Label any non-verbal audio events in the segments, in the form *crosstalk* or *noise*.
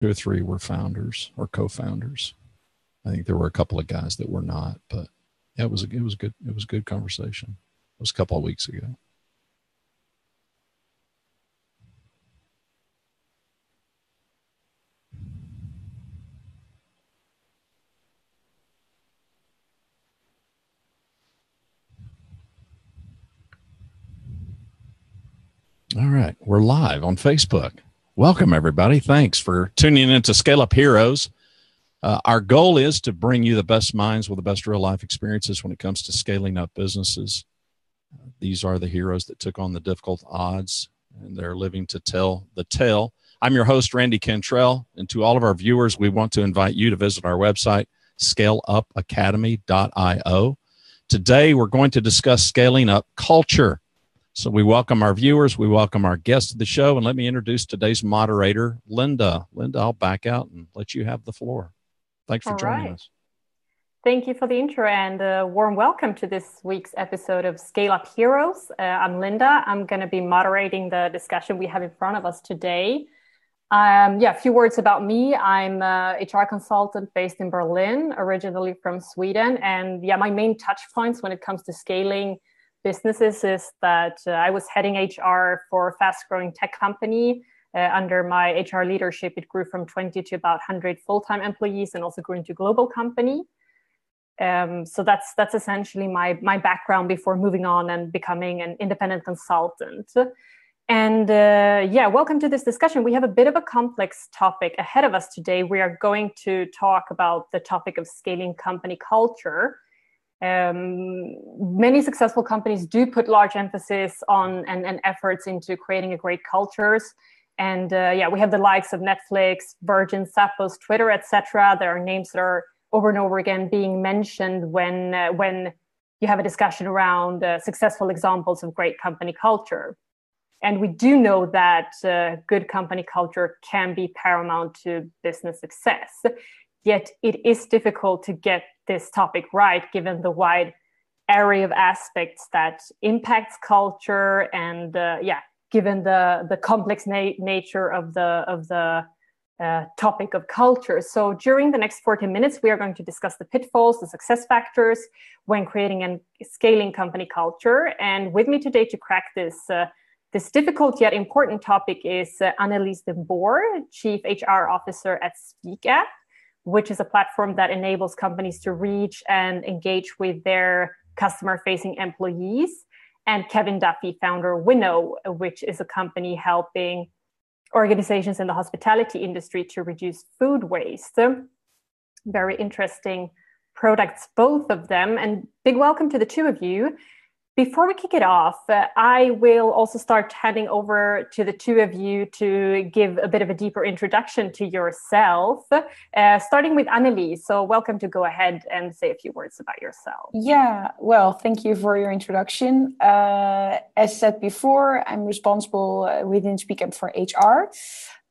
two or three were founders or co-founders. I think there were a couple of guys that were not, but yeah, it was a, it was a good it was a good conversation. It was a couple of weeks ago. All right, we're live on Facebook. Welcome, everybody. Thanks for tuning in to Scale Up Heroes. Uh, our goal is to bring you the best minds with the best real life experiences when it comes to scaling up businesses. These are the heroes that took on the difficult odds and they're living to tell the tale. I'm your host, Randy Cantrell, and to all of our viewers, we want to invite you to visit our website, scaleupacademy.io. Today, we're going to discuss scaling up culture. So we welcome our viewers, we welcome our guests to the show, and let me introduce today's moderator, Linda. Linda, I'll back out and let you have the floor. Thanks for All joining right. us. Thank you for the intro and a warm welcome to this week's episode of Scale Up Heroes. Uh, I'm Linda. I'm going to be moderating the discussion we have in front of us today. Um, yeah, a few words about me. I'm a HR consultant based in Berlin, originally from Sweden. And yeah, my main touch points when it comes to scaling businesses is that uh, I was heading HR for a fast growing tech company. Uh, under my HR leadership, it grew from 20 to about 100 full time employees and also grew into a global company. Um, so that's that's essentially my my background before moving on and becoming an independent consultant. And uh, yeah, welcome to this discussion. We have a bit of a complex topic ahead of us today. We are going to talk about the topic of scaling company culture. Um, many successful companies do put large emphasis on and, and efforts into creating a great cultures. And uh, yeah, we have the likes of Netflix, Virgin, Zappos, Twitter, etc. There are names that are over and over again being mentioned when uh, when you have a discussion around uh, successful examples of great company culture. And we do know that uh, good company culture can be paramount to business success. Yet it is difficult to get this topic right, given the wide array of aspects that impacts culture and uh, yeah, given the the complex na- nature of the of the uh, topic of culture. So during the next 40 minutes, we are going to discuss the pitfalls, the success factors when creating and scaling company culture. And with me today to crack this uh, this difficult yet important topic is uh, Annelies de Boer, Chief HR Officer at Speakap which is a platform that enables companies to reach and engage with their customer facing employees. And Kevin Duffy, founder Winnow, which is a company helping organizations in the hospitality industry to reduce food waste. Very interesting products, both of them. And big welcome to the two of you. Before we kick it off, uh, I will also start handing over to the two of you to give a bit of a deeper introduction to yourself, uh, starting with Annelies. So, welcome to go ahead and say a few words about yourself. Yeah, well, thank you for your introduction. Uh, as said before, I'm responsible uh, within Speakap for HR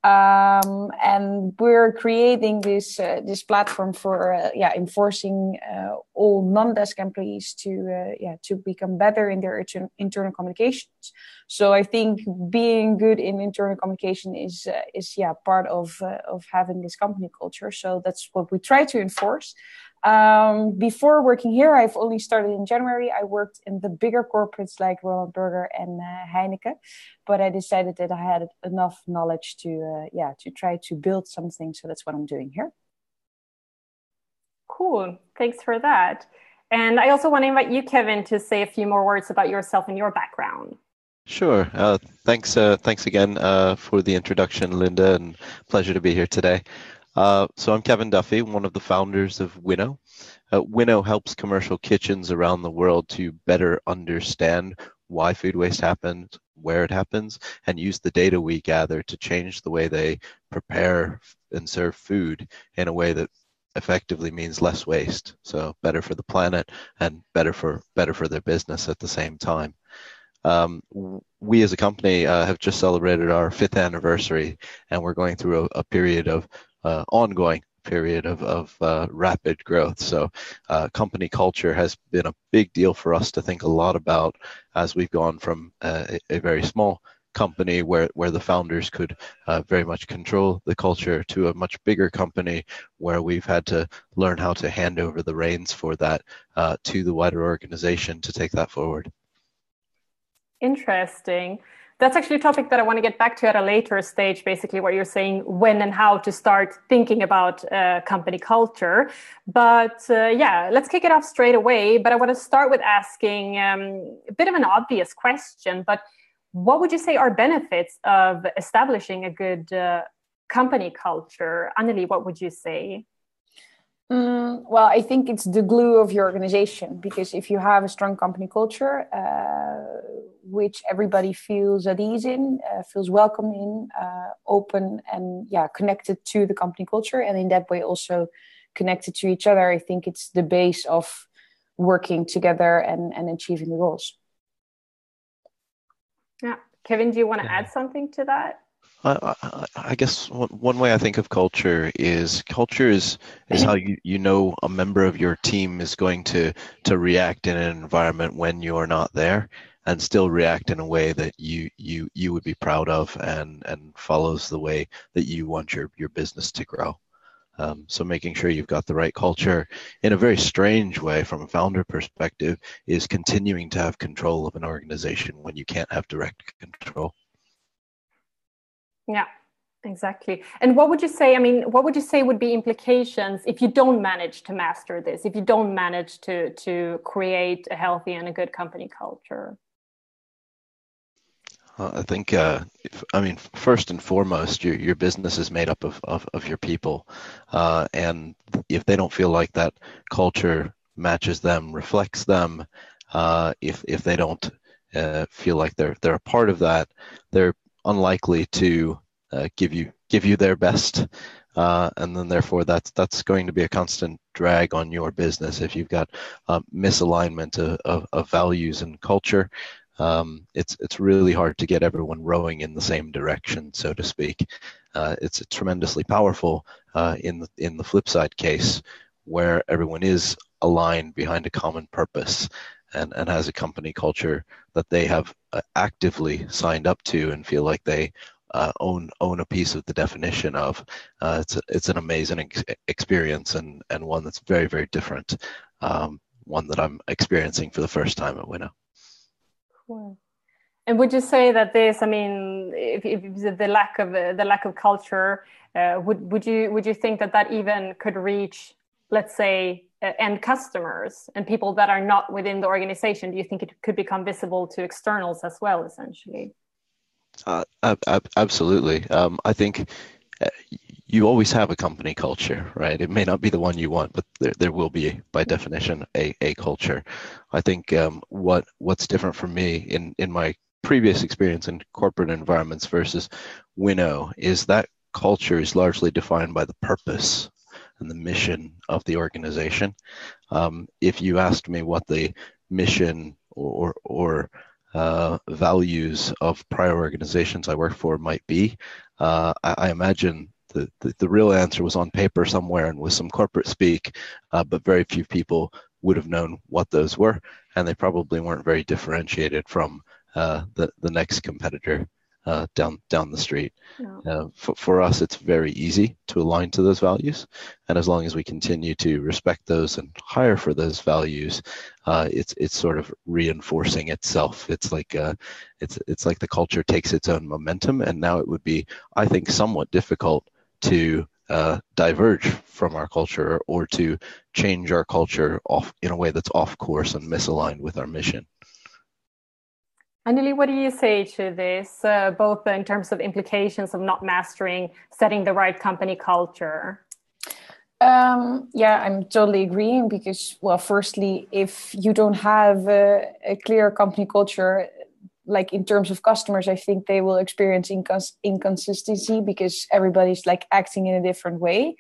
um, and we're creating this uh, this platform for uh, yeah enforcing uh, all non-desk employees to uh, yeah to become better in their internal communications. So I think being good in internal communication is uh, is yeah part of uh, of having this company culture. So that's what we try to enforce. Um, before working here, I've only started in January. I worked in the bigger corporates like Roland Berger and uh, Heineken, but I decided that I had enough knowledge to, uh, yeah, to try to build something. So that's what I'm doing here. Cool. Thanks for that. And I also want to invite you, Kevin, to say a few more words about yourself and your background. Sure. Uh, thanks. Uh, thanks again uh, for the introduction, Linda, and pleasure to be here today. Uh, so I'm Kevin Duffy, one of the founders of Winnow. Uh, Winnow helps commercial kitchens around the world to better understand why food waste happens, where it happens, and use the data we gather to change the way they prepare and serve food in a way that effectively means less waste. So better for the planet and better for better for their business at the same time. Um, we as a company uh, have just celebrated our fifth anniversary, and we're going through a, a period of uh, ongoing period of, of uh, rapid growth. So, uh, company culture has been a big deal for us to think a lot about as we've gone from uh, a, a, very small company where, where the founders could uh, very much control the culture to a much bigger company where we've had to learn how to hand over the reins for that uh, to the wider organization to take that forward. Interesting that's actually a topic that I want to get back to at a later stage, basically, what you're saying when and how to start thinking about uh, company culture. But uh, yeah, let's kick it off straight away. But I want to start with asking um, a bit of an obvious question, but what would you say are benefits of establishing a good uh, company culture? Anneli, what would you say? Mm, well, I think it's the glue of your organization because if you have a strong company culture, uh, which everybody feels at ease in, uh, feels welcome in, uh, open, and yeah, connected to the company culture, and in that way also connected to each other, I think it's the base of working together and, and achieving the goals. Yeah. Kevin, do you want to yeah. add something to that? I, I, guess one, one way I think of culture is culture is is how you, you know a member of your team is going to to react in an environment when you're not there and still react in a way that you you you would be proud of and and follows the way that you want your your business to grow. Um, so making sure you've got the right culture in a very strange way from a founder perspective is continuing to have control of an organization when you can't have direct control. Yeah, exactly. And what would you say? I mean, what would you say would be implications if you don't manage to master this? If you don't manage to to create a healthy and a good company culture? I think, uh, if, I mean, first and foremost, your your business is made up of of, of your people, uh, and if they don't feel like that culture matches them, reflects them, uh, if if they don't uh, feel like they're they're a part of that, they're unlikely to uh, give you give you their best, uh, and then therefore that's that's going to be a constant drag on your business if you've got uh, misalignment of, of, of, values and culture. Um, it's it's really hard to get everyone rowing in the same direction, so to speak. Uh, it's tremendously powerful uh, in the in the flip side case where everyone is aligned behind a common purpose and, and has a company culture that they have uh, actively signed up to and feel like they uh, own own a piece of the definition of. Uh, it's a, it's an amazing ex- experience and and one that's very very different. Um, one that I'm experiencing for the first time at Winnow. Cool. And would you say that this? I mean, if, if the lack of uh, the lack of culture, uh, would would you would you think that that even could reach, let's say, end customers and people that are not within the organization do you think it could become visible to externals as well essentially? Uh, ab- absolutely. Um, i think uh, you always have a company culture right? It may not be the one you want but there, there will be by definition a, a culture. I think um, what what's different for me in in my previous experience in corporate environments versus winnow is that culture is largely defined by the purpose and the mission of the organization. Um, if you asked me what the mission or, or uh, values of prior organizations I worked for might be, uh, I, I, imagine the, the, the, real answer was on paper somewhere and with some corporate speak, uh, but very few people would have known what those were, and they probably weren't very differentiated from uh, the, the next competitor uh, down down the street. Uh, for, for us, it's very easy to align to those values, and as long as we continue to respect those and hire for those values, uh, it's it's sort of reinforcing itself. It's like uh, it's it's like the culture takes its own momentum, and now it would be, I think, somewhat difficult to uh, diverge from our culture or to change our culture off in a way that's off course and misaligned with our mission. Anneli, what do you say to this, uh, both in terms of implications of not mastering setting the right company culture? Um, yeah, I'm totally agreeing because, well, firstly, if you don't have a, a, clear company culture, like in terms of customers, I think they will experience incons- inconsistency because everybody's like acting in a different way.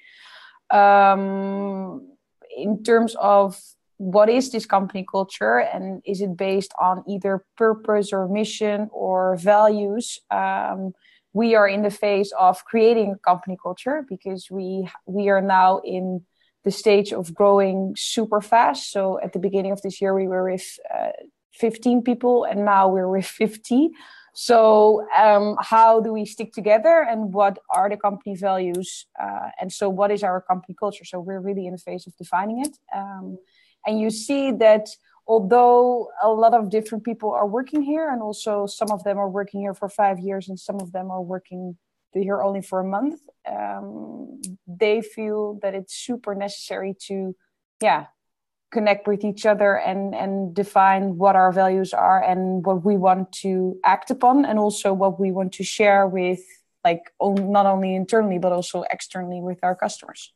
Um, in terms of what is this company culture? And is it based on either purpose or mission or values? Um, we are in the phase of creating a company culture because we we are now in the stage of growing super fast. So at the beginning of this year we were with uh, 15 people and now we're with 50 so um, how do we stick together and what are the company values? Uh, and so what is our company culture? So we're really in the phase of defining it. Um, and you see that although a lot of different people are working here and also some of them are working here for five years and some of them are working here only for a month um, they feel that it's super necessary to yeah connect with each other and and define what our values are and what we want to act upon and also what we want to share with like not only internally but also externally with our customers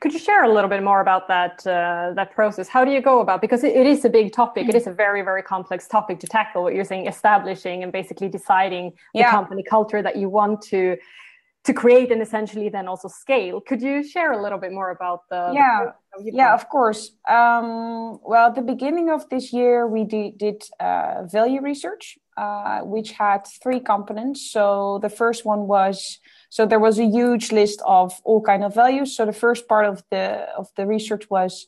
could you share a little bit more about that uh, that process how do you go about because it, it is a big topic it is a very very complex topic to tackle what you're saying establishing and basically deciding the yeah. company culture that you want to to create and essentially then also scale. Could you share a little bit more about the? Yeah, the yeah, of course. Um, well, at the beginning of this year, we did, did uh, value research, uh, which had three components. So the first one was so there was a huge list of all kind of values. So the first part of the of the research was.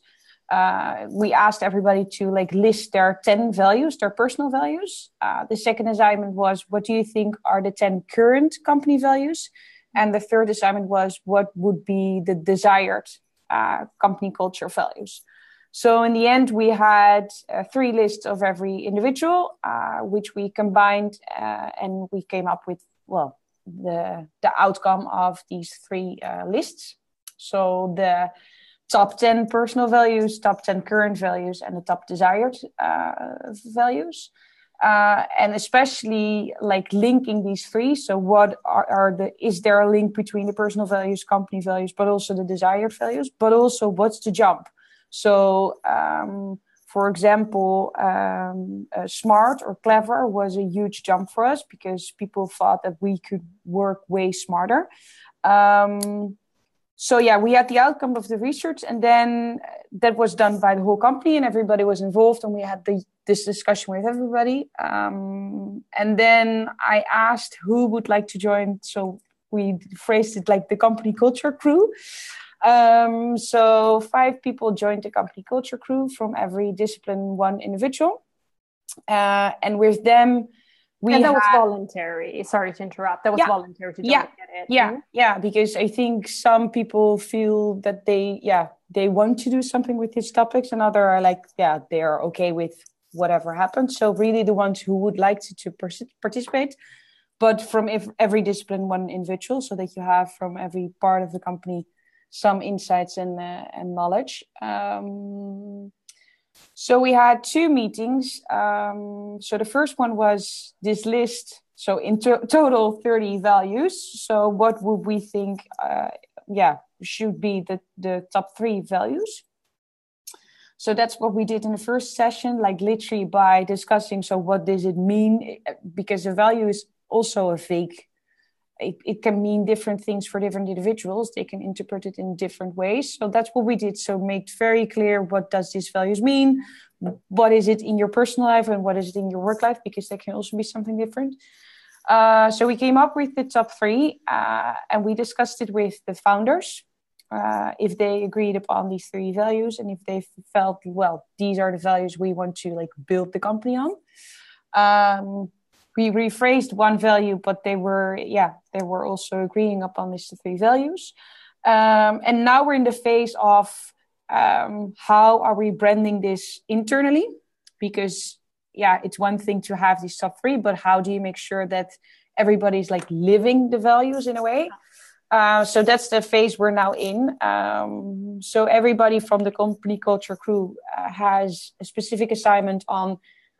Uh, we asked everybody to like list their 10 values their personal values uh, the second assignment was what do you think are the 10 current company values and the third assignment was what would be the desired uh, company culture values. So in the end, we had uh, three lists of every individual, uh, which we combined, uh, and we came up with well the the outcome of these three uh, lists. So the top ten personal values, top ten current values, and the top desired uh, values. Uh, and especially like linking these three. So what are, are, the is there a link between the personal values company values but also the desired values but also what's the jump? So um, for example um, uh, smart or clever was a huge jump for us because people thought that we could work way smarter. Um, so yeah we had the outcome of the research and then that was done by the whole company and everybody was involved and we had the, this discussion with everybody. Um, and then i asked who would like to join. So we phrased it like the company culture crew um, so five people joined the company culture crew from every discipline one individual. Uh, and with them we and that had, was voluntary. Sorry to interrupt. That was yeah, voluntary to do it. yeah. Yeah mm-hmm. yeah. Because i think some people feel that they yeah they want to do something with these topics and other are like yeah they're okay with whatever happens so really the ones who would like to, to participate but from every discipline one individual so that you have from every part of the company some insights and uh, and knowledge um, so we had two meetings. Um, so the first one was this list. So in to- total, 30 values. So what would we think, uh, yeah, should be the, the top three values? So that's what we did in the first session, like literally by discussing. So what does it mean? Because the value is also a vague it, it can mean different things for different individuals. They can interpret it in different ways. So that's what we did. So make very clear what does these values mean? What is it in your personal life and what is it in your work life? Because that can also be something different. Uh, so we came up with the top three uh, and we discussed it with the founders uh, if they agreed upon these three values and if they felt well these are the values we want to like build the company on. Um, we rephrased one value, but they were, yeah, they were also agreeing upon these three values. Um, and now we're in the phase of um, how are we branding this internally? Because, yeah, it's one thing to have these top three, but how do you make sure that everybody's like living the values in a way? Uh, so that's the phase we're now in. Um, so everybody from the company culture crew uh, has a specific assignment on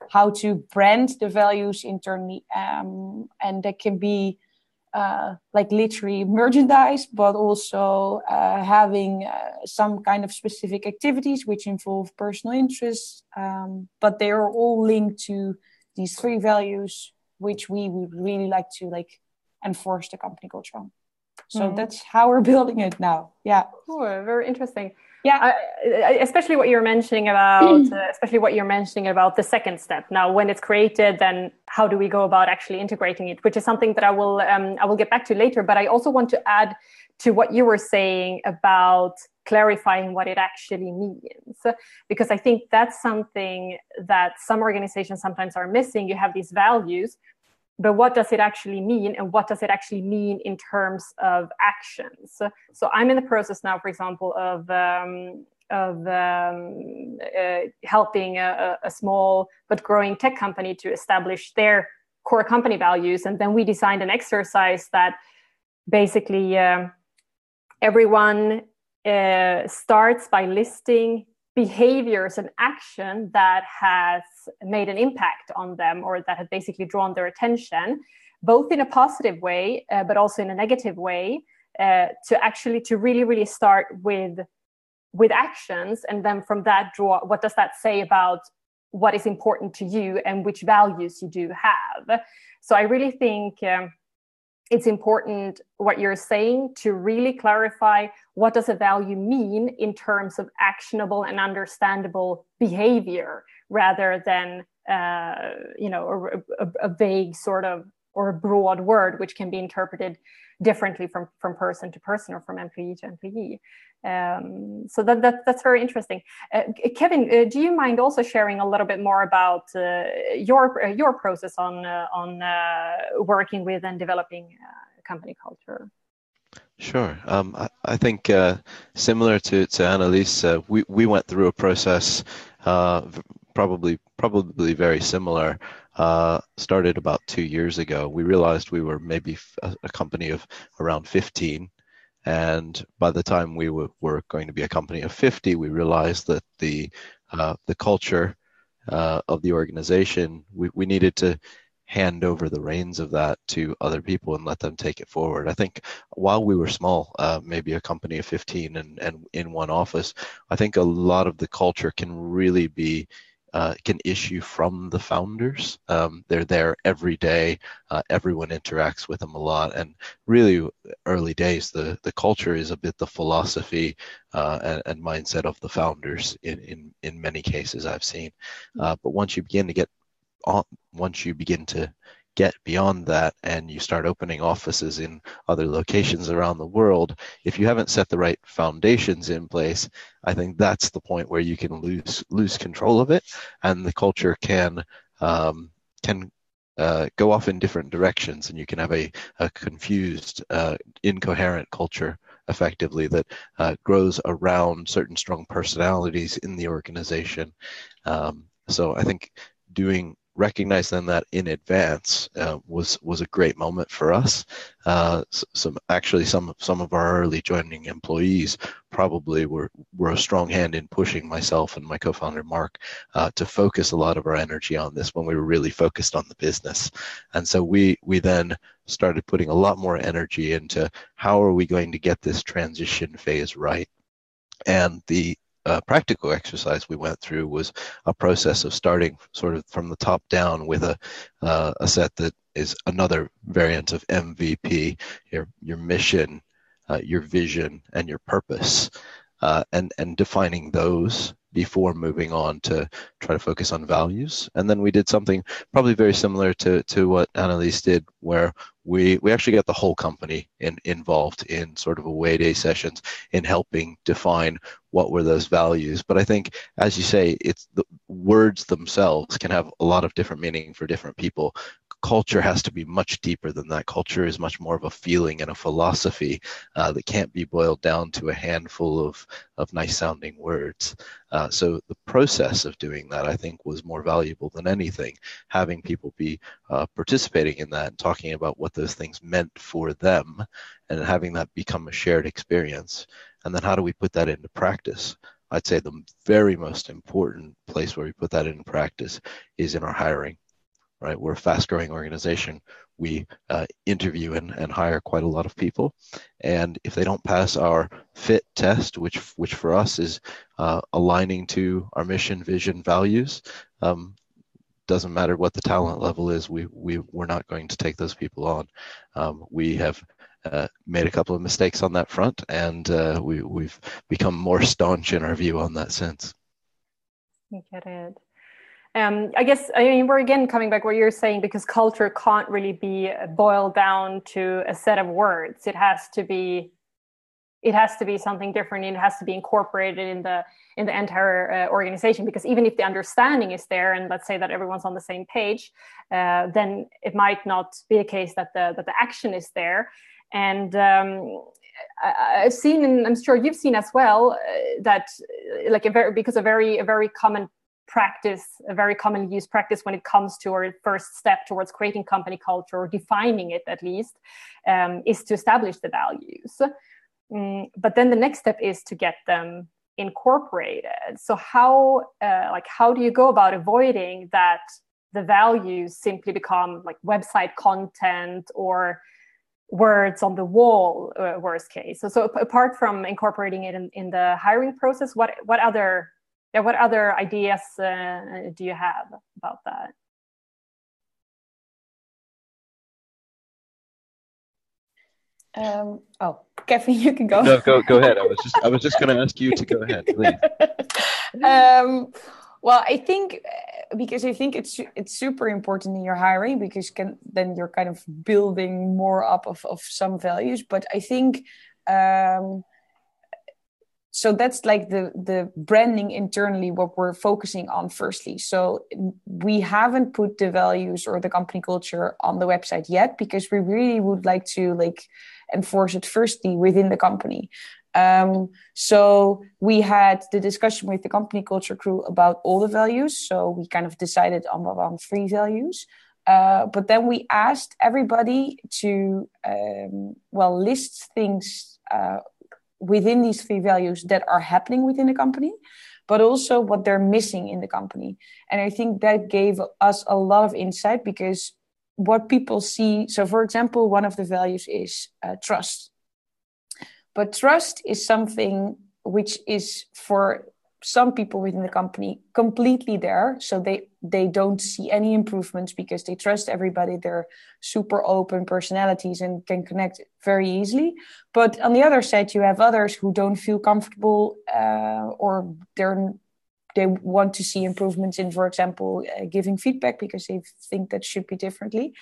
how to brand the values internally um, and that can be uh, like literally merchandise but also uh, having uh, some kind of specific activities which involve personal interests um, but they are all linked to these three values which we would really like to like enforce the company culture on. So mm-hmm. that's how we're *laughs* building it now. Yeah. Cool. Very interesting yeah especially what you're mentioning about uh, especially what you're mentioning about the second step. Now when it's created then how do we go about actually integrating it which is something that i will um, i will get back to later. But i also want to add to what you were saying about clarifying what it actually means. Because i think that's something that some organizations sometimes are missing. You have these values but what does it actually mean and what does it actually mean in terms of actions? So, i'm in the process now for example of um, of um, uh, helping a, a, small but growing tech company to establish their core company values. And then we designed an exercise that basically um, everyone uh, starts by listing behaviors and action that has made an impact on them or that have basically drawn their attention both in a positive way uh, but also in a negative way uh, to actually to really really start with with actions and then from that draw what does that say about what is important to you and which values you do have? So i really think um, it's important what you're saying to really clarify what does a value mean in terms of actionable and understandable behavior rather than uh, you know a, a, a, vague sort of or a broad word which can be interpreted differently from from person to person or from employee to employee um, so that, that that's very interesting uh, kevin uh, do you mind also sharing a little bit more about uh, your uh, your process on uh, on working with and developing company culture Sure. Um, I, I, think uh, similar to, to Annalise, uh, we, we went through a process uh, probably probably very similar. Uh, started about two years ago. We realized we were maybe a, a, company of around 15, and by the time we w- were going to be a company of 50, we realized that the uh, the culture uh, of the organization we, we needed to hand over the reins of that to other people and let them take it forward. I think while we were small, uh, maybe a company of 15 and, and in one office, I think a lot of the culture can really be uh, can issue from the founders. Um, they're there every day. Uh, everyone interacts with them a lot, and really, early days, the the culture is a bit the philosophy uh, and, and, mindset of the founders. In in in many cases, I've seen. Uh, but once you begin to get on, once you begin to get beyond that and you start opening offices in other locations around the world, if you haven't set the right foundations in place, I think that's the point where you can lose lose control of it, and the culture can um, can uh, go off in different directions, and you can have a, a confused, uh, incoherent culture effectively that uh, grows around certain strong personalities in the organization. Um, so I think doing recognize then that in advance uh, was was a great moment for us. Uh, some actually some some of our early joining employees probably were were a strong hand in pushing myself and my co-founder Mark uh, to focus a lot of our energy on this when we were really focused on the business. And so we we then started putting a lot more energy into how are we going to get this transition phase right. And the uh, practical exercise we went through was a process of starting sort of from the top down with a uh, a set that is another variant of MVP, your your mission, uh, your vision, and your purpose, uh, and and defining those before moving on to try to focus on values. And then we did something probably very similar to, to what Annalise did, where we, we actually got the whole company in, involved in sort of away day sessions in helping define what were those values. But I think, as you say, it's the words themselves can have a lot of different meaning for different people culture has to be much deeper than that. Culture is much more of a feeling and a philosophy uh, that can't be boiled down to a handful of, of nice sounding words. Uh, so the process of doing that, I think, was more valuable than anything. Having people be uh, participating in that and talking about what those things meant for them and having that become a shared experience. And then how do we put that into practice? I'd say the very most important place where we put that into practice is in our hiring right? We're a fast growing organization. We uh, interview and, and hire quite a lot of people. And if they don't pass our fit test, which, which for us is uh, aligning to our mission, vision, values, um, doesn't matter what the talent level is, we, we, we're not going to take those people on. Um, we have uh, made a couple of mistakes on that front, and uh, we, we've become more staunch in our view on that since. I get it um, I guess I mean we're again coming back what you're saying because culture can't really be boiled down to a set of words. It has to be it has to be something different it has to be incorporated in the in the entire uh, organization because even if the understanding is there and let's say that everyone's on the same page uh, then it might not be the case that the that the action is there and um, I, have seen and i'm sure you've seen as well uh, that uh, like a very because a very a very common practice a very commonly used practice when it comes to our first step towards creating company culture or defining it at least um, is to establish the values Mm, but then the next step is to get them incorporated. So how uh, like how do you go about avoiding that the values simply become like website content or words on the wall uh, worst case so, so apart from incorporating it in, in the hiring process what what other yeah, what other ideas uh, do you have about that Um, oh, Kevin, *laughs* you can go. No, go go ahead. I was just I was just going to ask you to go ahead, *laughs* please. um, well, I think uh, because I think it's it's super important in your hiring because can, then you're kind of building more up of, of some values. But I think um, so that's like the the branding internally what we're focusing on firstly. So we haven't put the values or the company culture on the website yet because we really would like to like enforce it firstly within the company. Um, so we had the discussion with the company culture crew about all the values. So we kind of decided on around three values. Uh, but then we asked everybody to um, well list things uh, within these three values that are happening within the company but also what they're missing in the company. And i think that gave us a lot of insight because what people see so for example one of the values is uh, trust. But trust is something which is for some people within the company completely there. So they they don't see any improvements because they trust everybody. They're super open personalities and can connect very easily. But on the other side you have others who don't feel comfortable uh, or they're they want to see improvements in for example uh, giving feedback because they think that should be differently.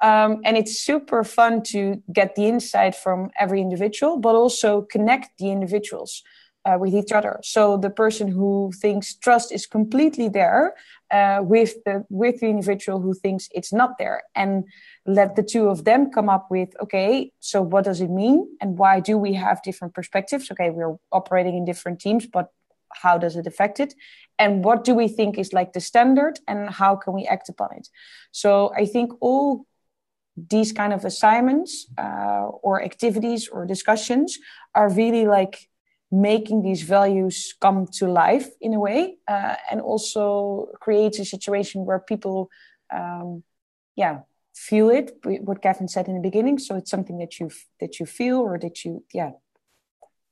Um, and it's super fun to get the insight from every individual but also connect the individuals uh, with each other. So the person who thinks trust is completely there uh, with the with the individual who thinks it's not there, and let the two of them come up with okay, so what does it mean, and why do we have different perspectives? Okay, we're operating in different teams, but how does it affect it? And what do we think is like the standard, and how can we act upon it? So I think all these kind of assignments uh, or activities or discussions are really like making these values come to life in a way uh, and also creates a situation where people um, yeah feel it what Kevin said in the beginning. So it's something that you that you feel or that you yeah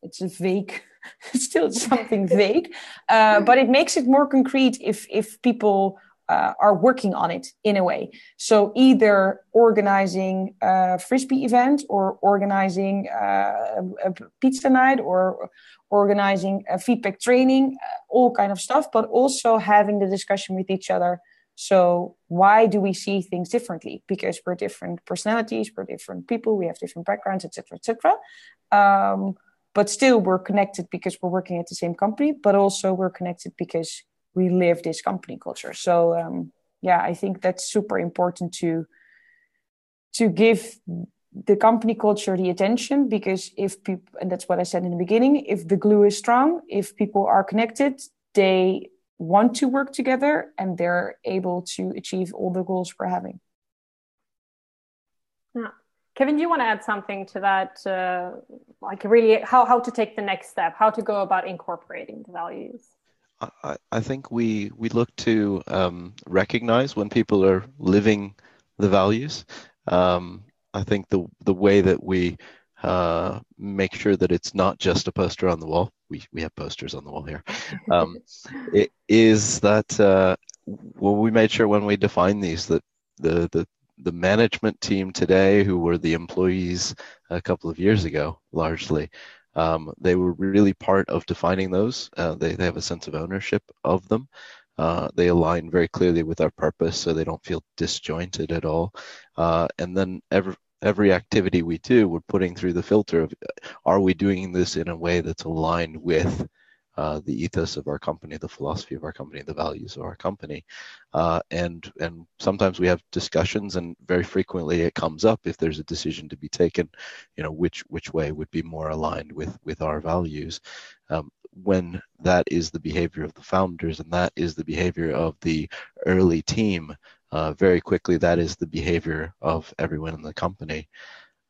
it's a vague *laughs* still *laughs* something vague. Uh, but it makes it more concrete if if people uh, are working on it in a way. So either organizing a frisbee event or organizing uh, a pizza night or organizing a feedback training, uh, all kind of stuff, but also having the discussion with each other. So why do we see things differently? Because we're different personalities, we're different people, we have different backgrounds, etc., etc. Um, but still, we're connected because we're working at the same company, but also we're connected because we live this company culture. So um, yeah, I think that's super important to to give the company culture the attention because if people and that's what I said in the beginning, if the glue is strong, if people are connected, they want to work together and they're able to achieve all the goals we're having. Yeah. Kevin, do you want to add something to that? Uh, like, really, how, how to take the next step, how to go about incorporating the values? I, I think we we look to um, recognize when people are living the values. Um, I think the the way that we uh, make sure that it's not just a poster on the wall. We we have posters on the wall here. *laughs* Um, it is that uh, well, we made sure when we define these that the the the management team today, who were the employees a couple of years ago, largely, um, they were really part of defining those. Uh, they, they have a sense of ownership of them. Uh, they align very clearly with our purpose, so they don't feel disjointed at all. Uh, and then every, every activity we do, we're putting through the filter of are we doing this in a way that's aligned with uh, the ethos of our company, the philosophy of our company, the values of our company, uh, and and sometimes we have discussions, and very frequently it comes up if there's a decision to be taken, you know, which which way would be more aligned with with our values. Um, when that is the behavior of the founders and that is the behavior of the early team, uh, very quickly that is the behavior of everyone in the company.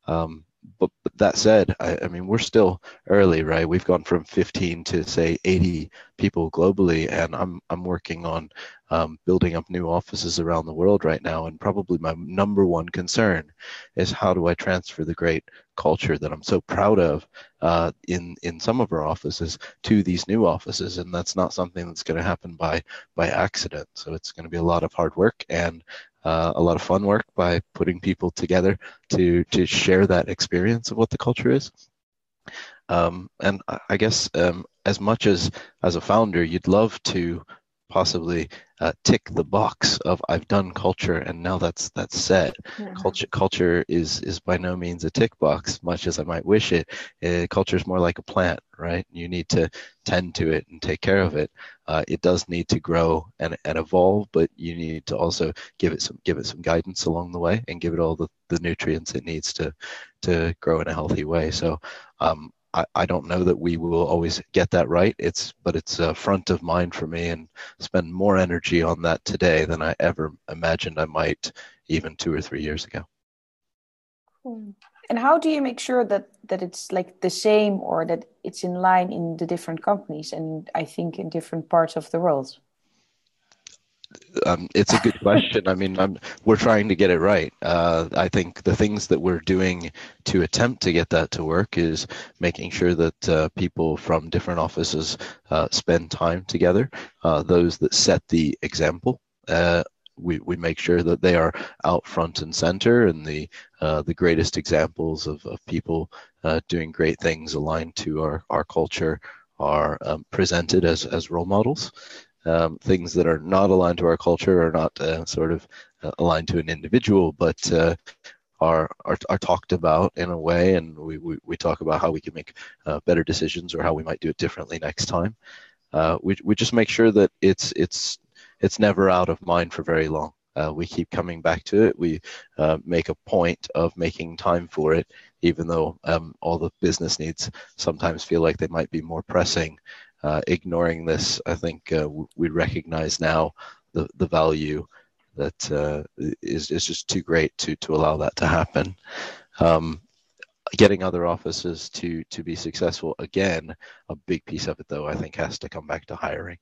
Um, but, that said, I, I, mean, we're still early, right? We've gone from 15 to say 80 people globally, and I'm I'm working on um, building up new offices around the world right now. And probably my number one concern is how do I transfer the great culture that I'm so proud of uh, in in some of our offices to these new offices, and that's not something that's going to happen by by accident. So it's going to be a lot of hard work and uh, a lot of fun work by putting people together to to share that experience of what the culture is. Um, and I guess um, as much as as a founder, you'd love to possibly uh, tick the box of I've done culture and now that's that's set. Yeah. Culture culture is is by no means a tick box, much as I might wish it. Uh, culture is more like a plant, right? You need to tend to it and take care of it. Uh, it does need to grow and, and evolve, but you need to also give it some give it some guidance along the way and give it all the, the nutrients it needs to to grow in a healthy way. So um, I, don't know that we will always get that right. It's but it's uh, front of mind for me and spend more energy on that today than I ever imagined I might even two or three years ago. And how do you make sure that that it's like the same or that it's in line in the different companies and I think in different parts of the world? Um, it's a good *laughs* question. I mean, I'm, we're trying to get it right. Uh, I think the things that we're doing to attempt to get that to work is making sure that uh, people from different offices uh, spend time together. Uh, those that set the example, uh, we, we make sure that they are out front and center, and the uh, the greatest examples of, of people doing great things aligned to our, our culture are um, presented as, as role models um, things that are not aligned to our culture are not uh, sort of uh, aligned to an individual, but uh, are, are, are talked about in a way, and we, we, we talk about how we can make uh, better decisions or how we might do it differently next time. Uh, we, we just make sure that it's it's it's never out of mind for very long. Uh, we keep coming back to it. We make a point of making time for it, even though um, all the business needs sometimes feel like they might be more pressing ignoring this, I think uh, we recognize now the, the value that uh, is is just too great to to allow that to happen. Um, getting other offices to to be successful again, a big piece of it though I think has to come back to hiring.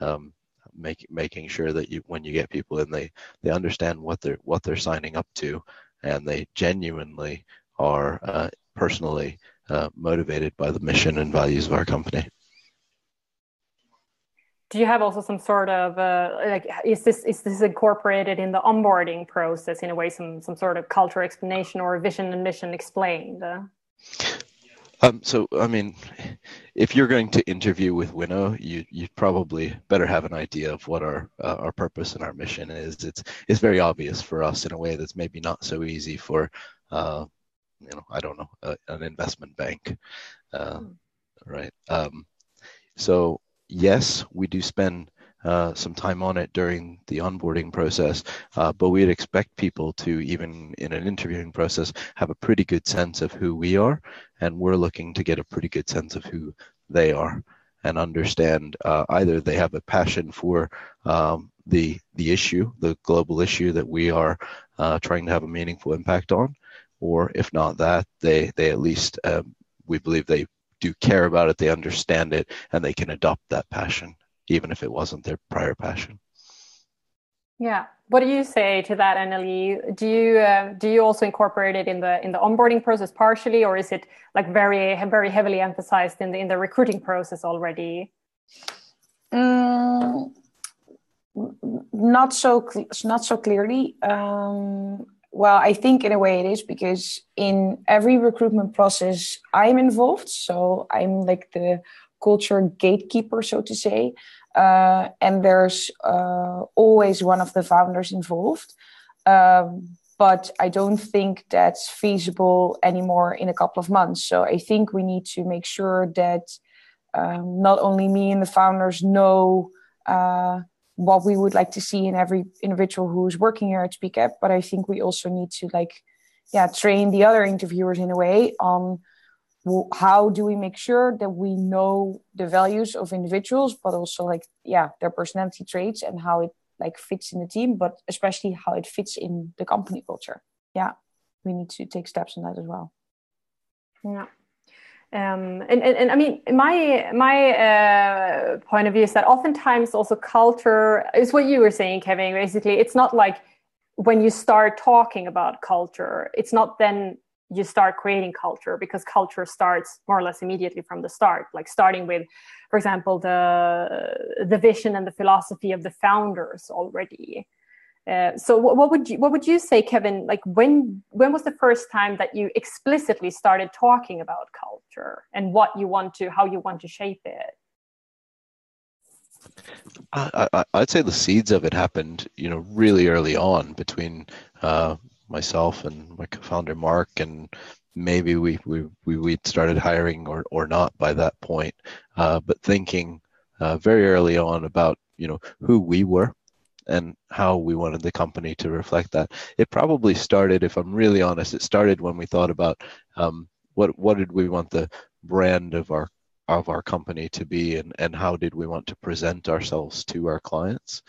Um, make, making sure that you when you get people in they they understand what they're what they're signing up to and they genuinely are uh, personally uh, motivated by the mission and values of our company do you have also some sort of uh, like is this is this incorporated in the onboarding process in a way some some sort of culture explanation or vision and mission explained? Um, so i mean if you're going to interview with winnow you you probably better have an idea of what our uh, our purpose and our mission is. It's it's very obvious for us in a way that's maybe not so easy for uh, you know i don't know uh, an investment bank mm. right? Um, so yes, we do spend uh, some time on it during the onboarding process, uh, but we'd expect people to, even in an interviewing process, have a pretty good sense of who we are, and we're looking to get a pretty good sense of who they are and understand uh, either they have a passion for um, the the issue, the global issue that we are uh, trying to have a meaningful impact on, or if not that, they they at least um, we believe they do care about it, they understand it, and they can adopt that passion, even if it wasn't their prior passion. Yeah. What do you say to that, Annelie? Do you uh, do you also incorporate it in the in the onboarding process partially, or is it like very very heavily emphasized in the in the recruiting process already? Mm, not so not so clearly. Um, well, I think in a way it is because in every recruitment process, I'm involved. So I'm like the culture gatekeeper, so to say. Uh, and there's uh, always one of the founders involved. Um, but I don't think that's feasible anymore in a couple of months. So I think we need to make sure that um, not only me and the founders know uh, what we would like to see in every individual who's working here at Speakap, but I think we also need to like, yeah, train the other interviewers in a way on how do we make sure that we know the values of individuals, but also like, yeah, their personality traits and how it like fits in the team, but especially how it fits in the company culture. Yeah, we need to take steps on that as well. Yeah. Um, and, and, and I mean, my my uh, point of view is that oftentimes also culture is what you were saying, Kevin. Basically, it's not like when you start talking about culture, it's not then you start creating culture because culture starts more or less immediately from the start like starting with for example the the vision and the philosophy of the founders already uh, so what, what, would you what would you say kevin like when when was the first time that you explicitly started talking about culture and what you want to how you want to shape it? I, I'd say the seeds of it happened, you know, really early on between uh, myself and my co-founder Mark, and maybe we we we we started hiring or or not by that point, uh, but thinking uh, very early on about you know who we were and how we wanted the company to reflect that. It probably started, if I'm really honest, it started when we thought about um, what what did we want the brand of our of our company to be and, and how did we want to present ourselves to our clients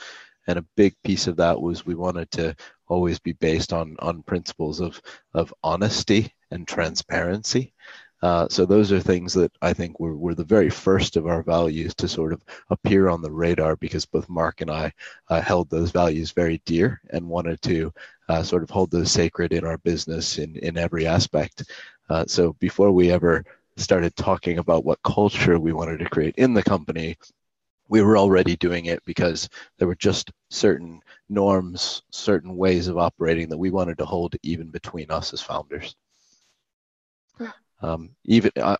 and a big piece of that was we wanted to always be based on on principles of of honesty and transparency. Uh, so those are things that I think were, were the very first of our values to sort of appear on the radar because both Mark and I uh, held those values very dear and wanted to uh, sort of hold those sacred in our business in, in every aspect. Uh, so before we ever started talking about what culture we wanted to create in the company, we were already doing it because there were just certain norms, certain ways of operating that we wanted to hold even between us as founders. Um, even uh,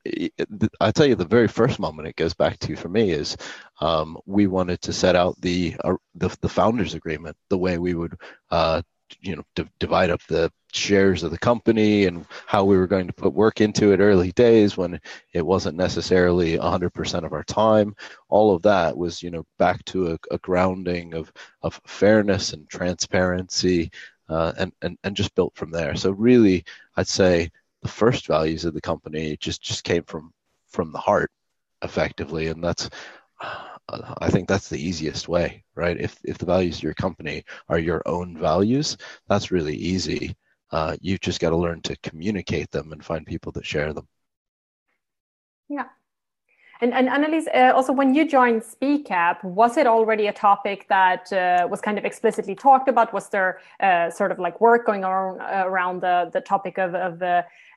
I tell you, the very first moment it goes back to for me is um, we wanted to set out the, uh, the, the founders agreement, the way we would uh, you know d- divide up the shares of the company and how we were going to put work into it early days when it wasn't necessarily 100% of our time. All of that was you know back to a, a grounding of of fairness and transparency uh, and, and and just built from there. So really i'd say the first values of the company just just came from from the heart effectively and that's I think that's the easiest way, right? If if the values of your company are your own values, that's really easy. Uh, you've just got to learn to communicate them and find people that share them. Yeah. And, and Annelies, uh, also when you joined Speakap, was it already a topic that uh, was kind of explicitly talked about? Was there uh, sort of like work going on around the, the topic of, of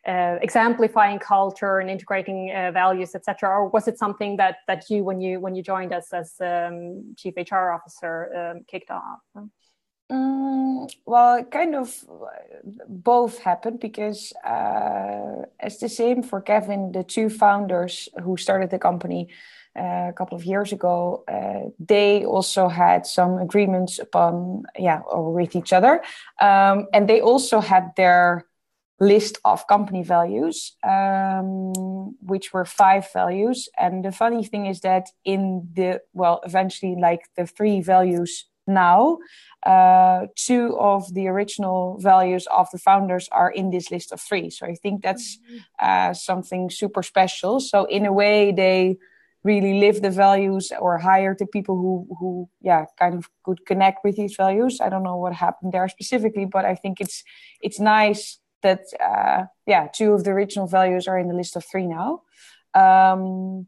uh, exemplifying culture and integrating uh, values, etc., or was it something that that you, when you when you joined us as um, chief HR officer, um, kicked off? Mm, well, kind of both happened because, uh, as the same for Kevin, the two founders who started the company uh, a couple of years ago, uh, they also had some agreements upon, yeah, or with each other, um, and they also had their list of company values, um, which were five values. And the funny thing is that in the, well, eventually, like the three values now, uh, two of the original values of the founders are in this list of three. So I think that's uh, something super special. So in a way, they really live the values or hire the people who who yeah kind of could connect with these values i don't know what happened there specifically but i think it's it's nice that uh, yeah, two of the original values are in the list of three now. Um,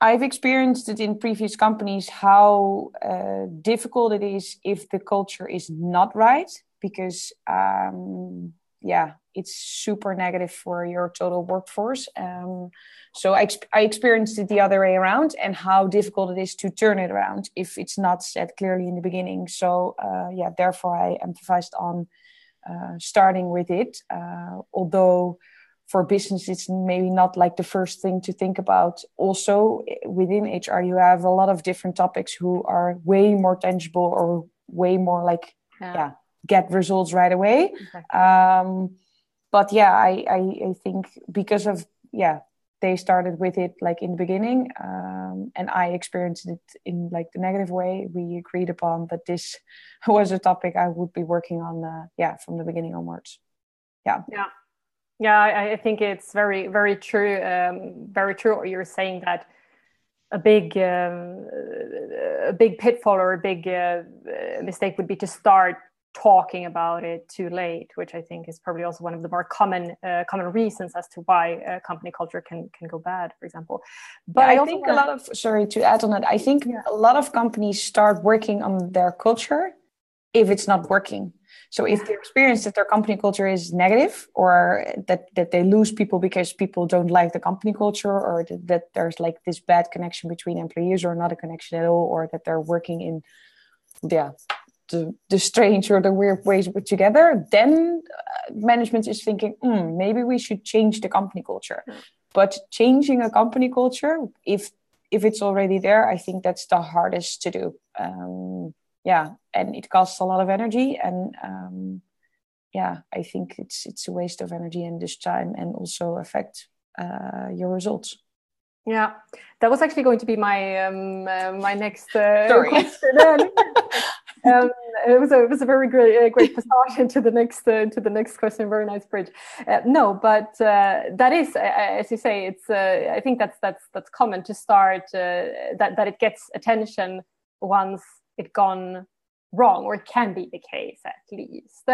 I've experienced it in previous companies how uh, difficult it is if the culture is not right because um, yeah, it's super negative for your total workforce. Um, so I, I experienced it the other way around and how difficult it is to turn it around if it's not said clearly in the beginning. So uh, yeah, therefore I emphasized on starting with it. Uh, although for business, it's maybe not like the first thing to think about. Also, within HR, you have a lot of different topics who are way more tangible or way more like, yeah, yeah get results right away. Exactly. Um, but yeah, I, I, I think because of yeah they started with it like in the beginning um, and i experienced it in like the negative way. We agreed upon that this *laughs* was a topic i would be working on uh, yeah from the beginning onwards. Yeah. Yeah. Yeah i, I think it's very very true um, very true what you're saying that a big um, a big pitfall or a big uh, mistake would be to start talking about it too late, which I think is probably also one of the more common uh, common reasons as to why uh, company culture can can go bad, for example. But yeah, I, I think a lot of sorry to add on that. I think yeah. a lot of companies start working on their culture if it's not working. So if they experience that their company culture is negative, or that that they lose people because people don't like the company culture, or that, that there's like this bad connection between employees, or not a connection at all, or that they're working in yeah the, the strange or the weird ways put together, then uh, management is thinking, mm, maybe we should change the company culture. Mm. But changing a company culture, if if it's already there, I think that's the hardest to do. Um, yeah, and it costs a lot of energy, and um, yeah, I think it's it's a waste of energy and this time, and also affect uh, your results. Yeah, that was actually going to be my um, uh, my next uh, question. *laughs* um, it was a it was a very great uh, great passage *laughs* into the next uh, into the next question. Very nice bridge. Uh, no, but uh, that is, uh, as you say, it's. Uh, I think that's that's that's common to start that that it gets attention once it gone wrong, or it can be the case at least.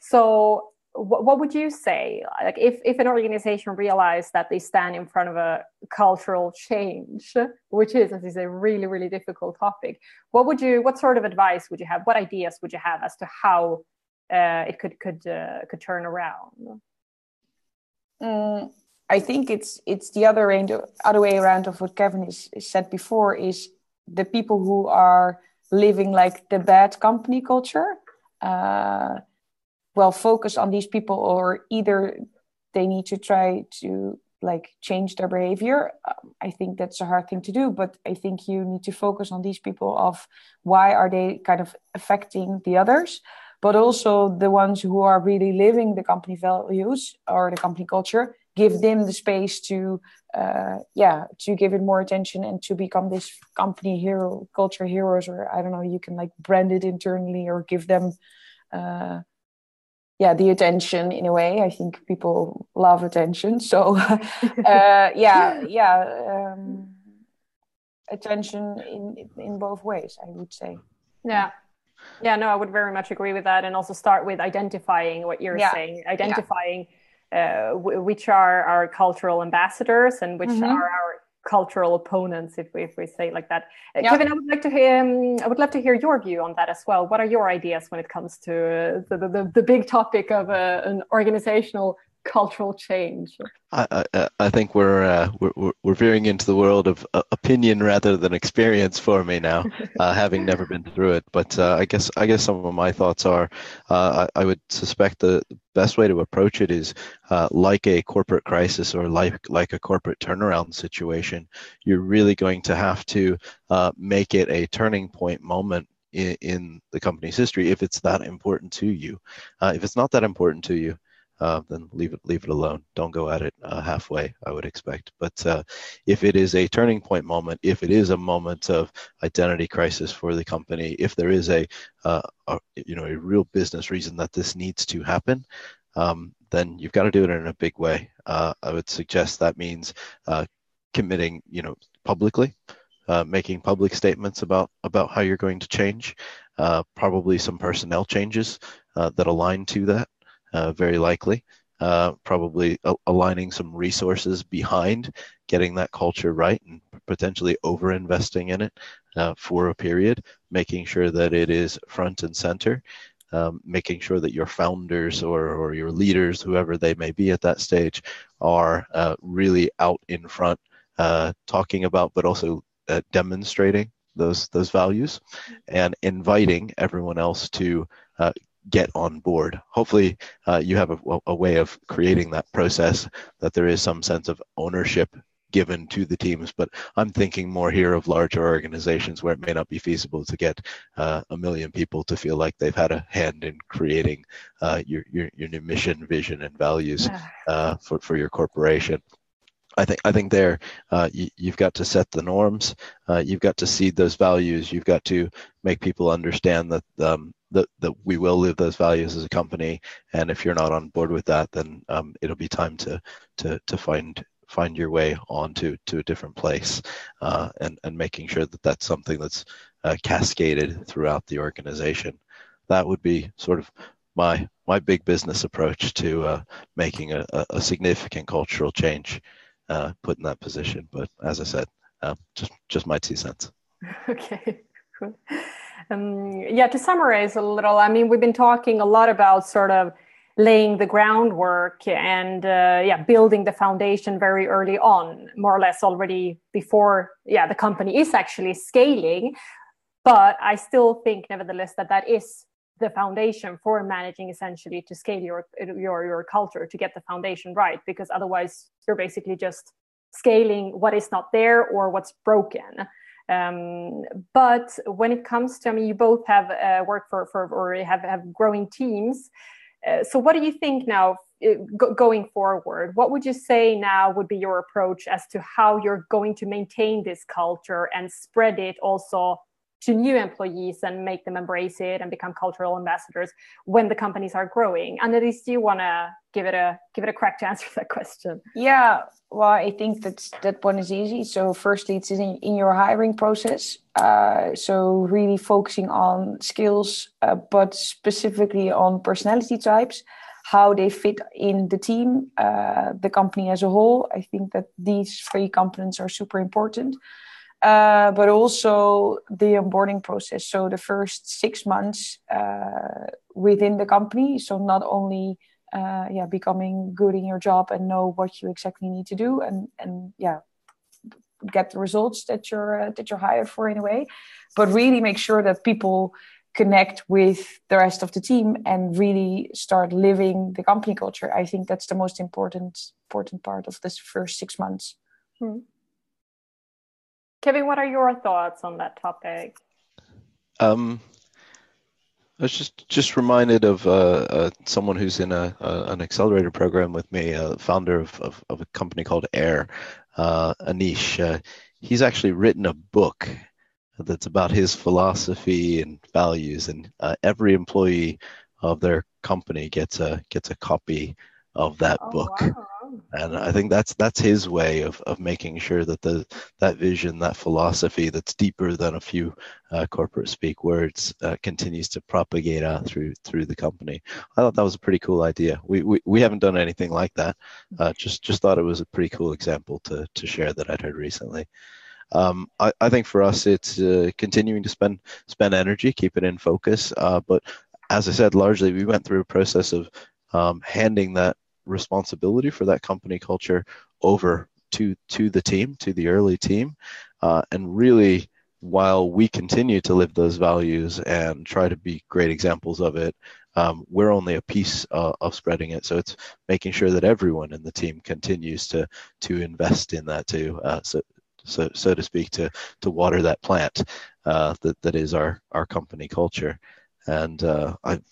So what, what would you say? Like if, if an organization realized that they stand in front of a cultural change which is as you say really really difficult topic what would you what sort of advice would you have? What ideas would you have as to how uh, it could could uh, could turn around? Mm, i think it's it's the other way other way around of what kevin is, is said before is the people who are living like the bad company culture uh, well focus on these people or either they need to try to like change their behavior. Um, i think that's a hard thing to do but i think you need to focus on these people of why are they kind of affecting the others but also the ones who are really living the company values or the company culture give them the space to uh, yeah to give it more attention and to become this company hero culture heroes or i don't know you can like brand it internally or give them uh, yeah the attention in a way i think people love attention so *laughs* *laughs* uh, yeah yeah um, attention in in both ways i would say yeah yeah no i would very much agree with that and also start with identifying what you're yeah. saying identifying yeah. uh, which are our cultural ambassadors and which mm-hmm. are our cultural opponents, if we, if we say like that. Uh, yeah. Kevin, I would like to hear. Um, I would love to hear your view on that as well. What are your ideas when it comes to uh, the, the, the big topic of uh, an organizational cultural change? I, I, I think we're, uh, we're we're veering into the world of uh, opinion rather than experience for me now, *laughs* uh, having never been through it. But uh, I guess I guess some of my thoughts are uh, I, I, would suspect the best way to approach it is uh, like a corporate crisis or like like a corporate turnaround situation. You're really going to have to make it a turning point moment in, in, the company's history if it's that important to you. if it's not that important to you, uh, then leave it leave it alone. Don't go at it uh, halfway. I would expect. But uh, if it is a turning point moment, if it is a moment of identity crisis for the company, if there is a, uh, a you know a real business reason that this needs to happen, um, then you've got to do it in a big way. Uh, I would suggest that means committing, you know, publicly. making public statements about about how you're going to change, probably some personnel changes that align to that, uh, very likely. Uh, probably aligning some resources behind getting that culture right and potentially over investing in it uh, for a period, making sure that it is front and center, um, making sure that your founders or, or your leaders, whoever they may be at that stage, are uh, really out in front uh, talking about, but also demonstrating those those values and inviting everyone else to uh, get on board. Hopefully, uh, you have a, a, way of creating that process that there is some sense of ownership given to the teams. But I'm thinking more here of larger organizations where it may not be feasible to get uh, a million people to feel like they've had a hand in creating uh, your, your, your new mission, vision, and values uh, for for your corporation. I think I think there uh, you, have got to set the norms. Uh, you've got to seed those values. You've got to make people understand that um, that that we will live those values as a company. And if you're not on board with that, then um, it'll be time to to to find find your way onto to a different place, uh, and and making sure that that's something that's uh, cascaded throughout the organization. That would be sort of my my big business approach to uh, making a, a significant cultural change uh, put in that position. But as I said, uh, just just my two cents. *laughs* Okay. Um, yeah, to summarize a little, I mean, we've been talking a lot about sort of laying the groundwork and uh, yeah, building the foundation very early on, more or less already before yeah the company is actually scaling. But I still think, nevertheless, that that is the foundation for managing essentially to scale your your your culture to get the foundation right because otherwise you're basically just scaling what is not there or what's broken. Um, but when it comes to i mean you both have uh, worked for for or have have growing teams uh, so what do you think now uh, going forward? What would you say now would be your approach as to how you're going to maintain this culture and spread it also to new employees and make them embrace it and become cultural ambassadors when the companies are growing. And at least you want to give it a give it a crack to answer that question? Yeah well i think that that one is easy. So firstly it's in, in your hiring process uh, so really focusing on skills uh, but specifically on personality types how they fit in the team uh, the company as a whole. I think that these three components are super important uh, but also the onboarding process. So the first six months uh, within the company. So not only uh, yeah becoming good in your job and know what you exactly need to do and and yeah get the results that you're uh, that you're hired for in a way, but really make sure that people connect with the rest of the team and really start living the company culture. I think that's the most important important part of this first six months. Hmm. Kevin, what are your thoughts on that topic? Um, I was just just reminded of uh, uh, someone who's in a, an accelerator program with me, a founder of, of, of a company called Air, uh, Anish. Uh, he's actually written a book that's about his philosophy and values, and uh, every employee of their company gets a gets a copy of that oh, book. Wow and I think that's that's his way of, of making sure that the that vision, that philosophy, that's deeper than a few uh, corporate speak words, uh, continues to propagate out through through the company. I thought that was a pretty cool idea. We we, we haven't done anything like that. Uh, just just thought it was a pretty cool example to to share that I'd heard recently. Um, I, I think for us, it's uh, continuing to spend spend energy, keep it in focus. Uh, but as I said, largely we went through a process of um, handing that responsibility for that company culture over to to the team, to the early team, uh, and really while we continue to live those values and try to be great examples of it, um, we're only a piece uh, of spreading it. So it's making sure that everyone in the team continues to to invest in that too. Uh, so so so to speak, to to water that plant uh, that that is our our company culture. And uh, I've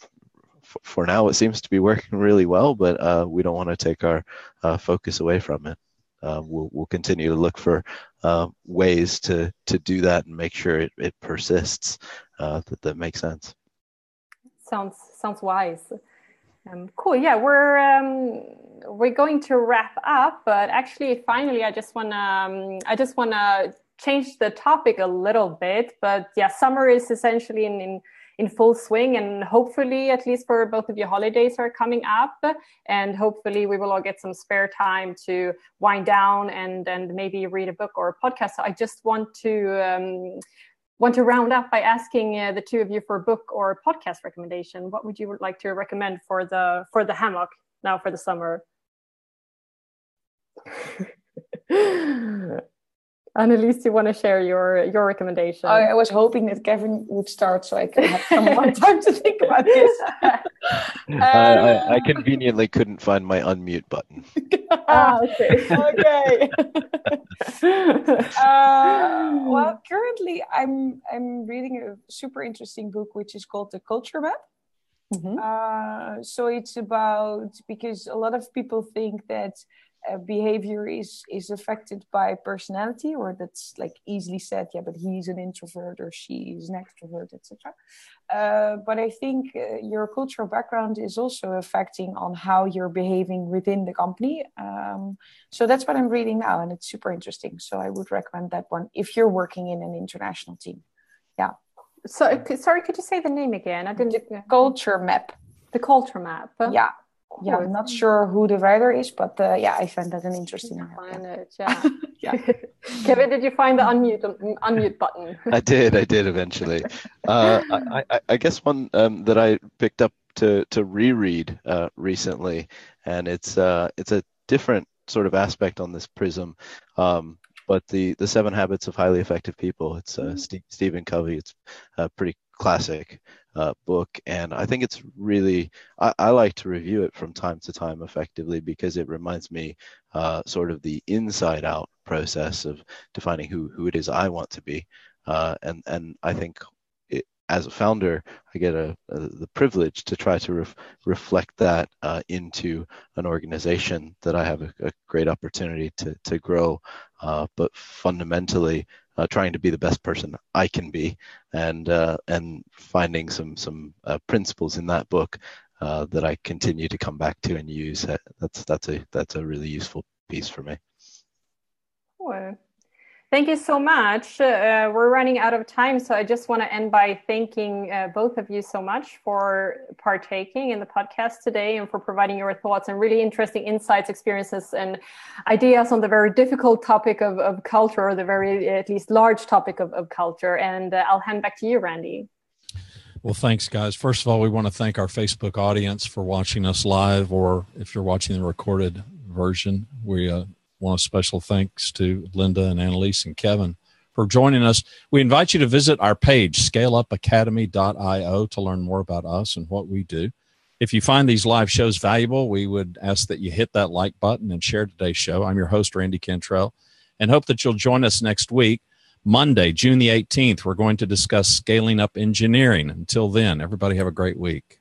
for now, it seems to be working really well, but uh, we don't want to take our uh, focus away from it. Uh, we'll, we'll continue to look for uh, ways to, to do that and make sure it, it persists uh, that, that makes sense. Sounds sounds wise. Um, cool. Yeah, we're um, we're going to wrap up, but actually, finally, I just wanna um, I just wanna change the topic a little bit. But yeah, summer is essentially in, in in full swing and hopefully at least for both of your holidays are coming up and hopefully we will all get some spare time to wind down and and maybe read a book or a podcast. So i just want to um, want to round up by asking uh, the two of you for a book or a podcast recommendation. What would you like to recommend for the for the hammock now for the summer *laughs* Annelies, you want to share your your recommendation? I, I was hoping that Kevin would start so I could have some more *laughs* time to think about this. um, *laughs* I, I, conveniently couldn't find my unmute button. *laughs* ah, okay. okay. uh, well, currently I'm I'm reading a super interesting book which is called The Culture Map. Mm-hmm. Uh, so it's about because a lot of people think that uh, behavior is is affected by personality or that's like easily said yeah but he's an introvert or she is an extrovert etc uh, but i think uh, your cultural background is also affecting on how you're behaving within the company. Um, so that's what i'm reading now and it's super interesting. So i would recommend that one if you're working in an international team. Yeah. So sorry could you say the name again? I didn't the culture map. The culture map. Yeah yeah, I'm not sure who the writer is, but uh, yeah, I find that an interesting. Find it, yeah. *laughs* yeah. *laughs* Kevin, did you find the unmute unmute button? I did. I did eventually. Uh, I, I, I, guess one um, that I picked up to to reread uh, recently, and it's uh, it's a different sort of aspect on this prism. Um, but the the Seven Habits of Highly Effective People. It's uh, mm-hmm. St- Stephen Covey. It's a pretty classic uh, book, and I think it's really I, I, like to review it from time to time effectively because it reminds me uh, sort of the inside out process of defining who who it is I want to be, uh, and and I think. It, as a founder, I get a, a, the privilege to try to ref, reflect that uh, into an organization that I have a, a great opportunity to to grow. Uh, but fundamentally, uh, trying to be the best person I can be, and uh, and finding some some uh, principles in that book uh, that I continue to come back to and use. That's that's a that's a really useful piece for me. Cool. Thank you so much. Uh, we're running out of time, so I just want to end by thanking uh, both of you so much for partaking in the podcast today and for providing your thoughts and really interesting insights, experiences, and ideas on the very difficult topic of, of culture, or the very, at least, large topic of, of culture. And uh, I'll hand back to you, Randy. Well, thanks, guys. First of all, we want to thank our Facebook audience for watching us live, or if you're watching the recorded version, we uh, want a special thanks to Linda and Annelies and Kevin for joining us. We invite you to visit our page, scaleupacademy.io, to learn more about us and what we do. If you find these live shows valuable, we would ask that you hit that like button and share today's show. I'm your host, Randy Cantrell, and hope that you'll join us next week. Monday, June the 18th, we're going to discuss scaling up engineering. Until then, everybody have a great week.